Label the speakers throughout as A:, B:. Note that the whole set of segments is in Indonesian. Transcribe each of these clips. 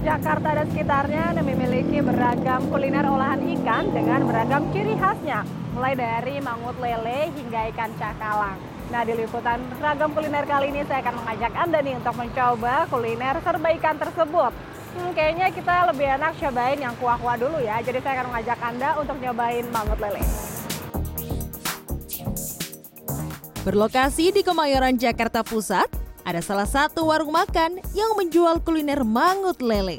A: Jakarta dan sekitarnya memiliki beragam kuliner olahan ikan dengan beragam ciri khasnya, mulai dari mangut lele hingga ikan cakalang. Nah, di liputan ragam kuliner kali ini saya akan mengajak Anda nih untuk mencoba kuliner serba ikan tersebut. Hmm, kayaknya kita lebih enak cobain yang kuah-kuah dulu ya. Jadi saya akan mengajak Anda untuk nyobain mangut lele.
B: Berlokasi di Kemayoran, Jakarta Pusat, ada salah satu warung makan yang menjual kuliner mangut lele.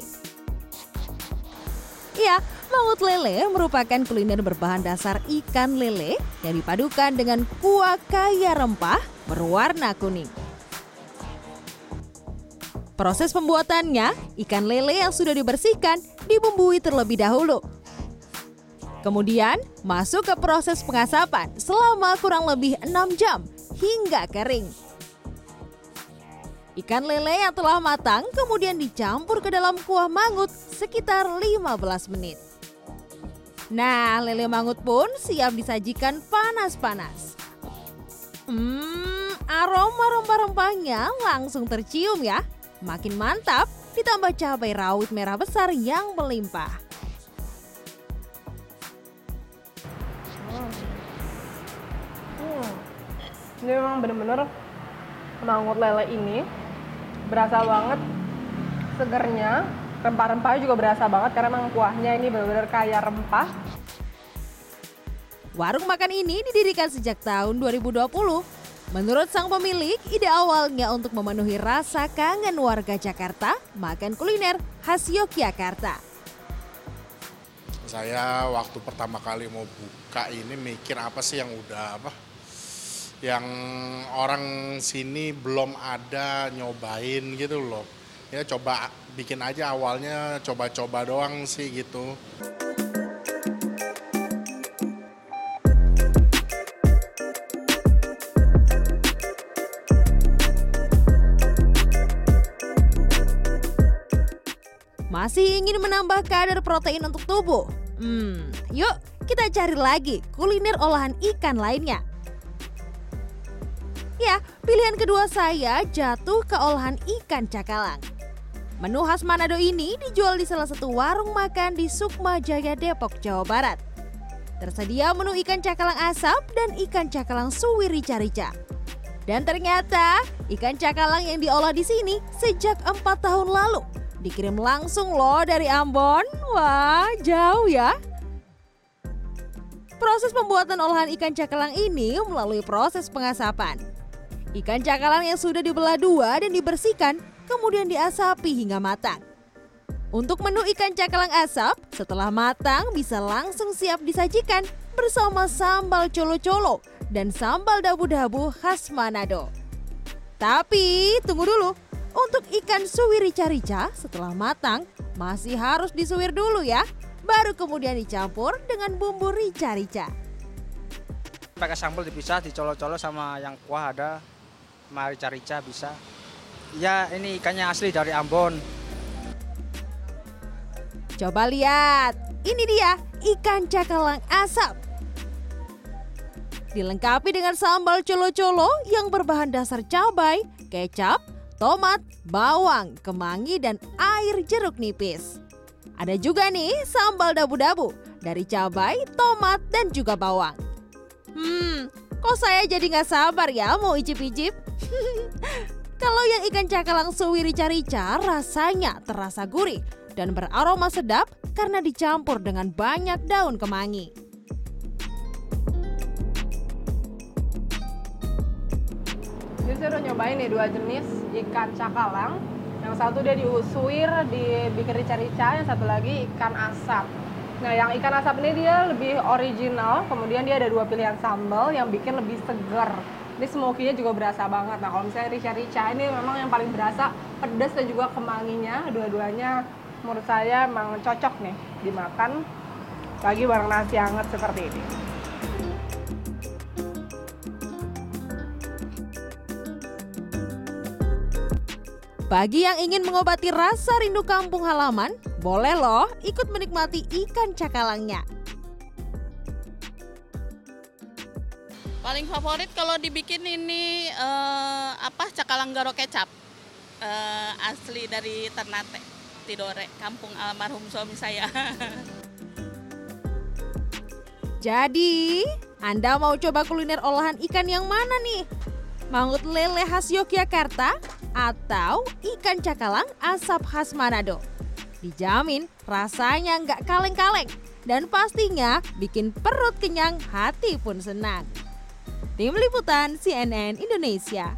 B: Ya, mangut lele merupakan kuliner berbahan dasar ikan lele yang dipadukan dengan kuah kaya rempah berwarna kuning. Proses pembuatannya, ikan lele yang sudah dibersihkan dibumbui terlebih dahulu. Kemudian, masuk ke proses pengasapan selama kurang lebih 6 jam hingga kering. Ikan lele yang telah matang kemudian dicampur ke dalam kuah mangut sekitar 15 menit. Nah, lele mangut pun siap disajikan panas-panas. Hmm, aroma rempah-rempahnya langsung tercium ya. Makin mantap ditambah cabai rawit merah besar yang melimpah.
A: Hmm. Hmm. Ini memang benar-benar mangut lele ini berasa banget segernya rempah-rempahnya juga berasa banget karena memang kuahnya ini benar-benar kaya rempah
B: Warung makan ini didirikan sejak tahun 2020. Menurut sang pemilik, ide awalnya untuk memenuhi rasa kangen warga Jakarta makan kuliner khas Yogyakarta.
C: Saya waktu pertama kali mau buka ini mikir apa sih yang udah apa yang orang sini belum ada nyobain gitu loh. Ya coba bikin aja awalnya coba-coba doang sih gitu.
B: Masih ingin menambah kadar protein untuk tubuh? Hmm, yuk kita cari lagi kuliner olahan ikan lainnya. Ya, pilihan kedua saya jatuh ke olahan ikan cakalang. Menu khas Manado ini dijual di salah satu warung makan di Sukma Jaya Depok, Jawa Barat. Tersedia menu ikan cakalang asap dan ikan cakalang suwi rica-rica. Dan ternyata ikan cakalang yang diolah di sini sejak empat tahun lalu dikirim langsung loh dari Ambon. Wah, jauh ya. Proses pembuatan olahan ikan cakalang ini melalui proses pengasapan. Ikan cakalang yang sudah dibelah dua dan dibersihkan, kemudian diasapi hingga matang. Untuk menu ikan cakalang asap, setelah matang bisa langsung siap disajikan bersama sambal colo-colo dan sambal dabu-dabu khas Manado. Tapi tunggu dulu, untuk ikan suwir rica-rica setelah matang masih harus disuwir dulu ya, baru kemudian dicampur dengan bumbu rica-rica.
D: Pakai sambal dipisah, dicolo-colo sama yang kuah ada, mari rica-rica bisa. Ya ini ikannya asli dari Ambon.
B: Coba lihat, ini dia ikan cakalang asap. Dilengkapi dengan sambal colo-colo yang berbahan dasar cabai, kecap, tomat, bawang, kemangi, dan air jeruk nipis. Ada juga nih sambal dabu-dabu dari cabai, tomat, dan juga bawang. Hmm, kok saya jadi nggak sabar ya mau icip-icip? Kalau yang ikan cakalang suwi rica-rica rasanya terasa gurih dan beraroma sedap karena dicampur dengan banyak daun kemangi.
A: Jadi saya udah nyobain nih dua jenis ikan cakalang. Yang satu dia diusuir, dibikin rica-rica, yang satu lagi ikan asap. Nah, yang ikan asap ini dia lebih original, kemudian dia ada dua pilihan sambal yang bikin lebih segar. Ini smokinya juga berasa banget. Nah, kalau misalnya rica-rica ini memang yang paling berasa pedas dan juga kemanginya. Dua-duanya menurut saya memang cocok nih dimakan lagi bareng nasi hangat seperti ini.
B: Bagi yang ingin mengobati rasa rindu kampung halaman, boleh loh ikut menikmati ikan cakalangnya.
E: Paling favorit kalau dibikin ini eh, apa cakalang garo kecap eh, asli dari Ternate. Tidore, kampung almarhum suami saya.
B: Jadi, Anda mau coba kuliner olahan ikan yang mana nih? Mangut lele khas Yogyakarta atau ikan cakalang asap khas Manado? Dijamin rasanya nggak kaleng-kaleng dan pastinya bikin perut kenyang, hati pun senang. Tim Liputan CNN Indonesia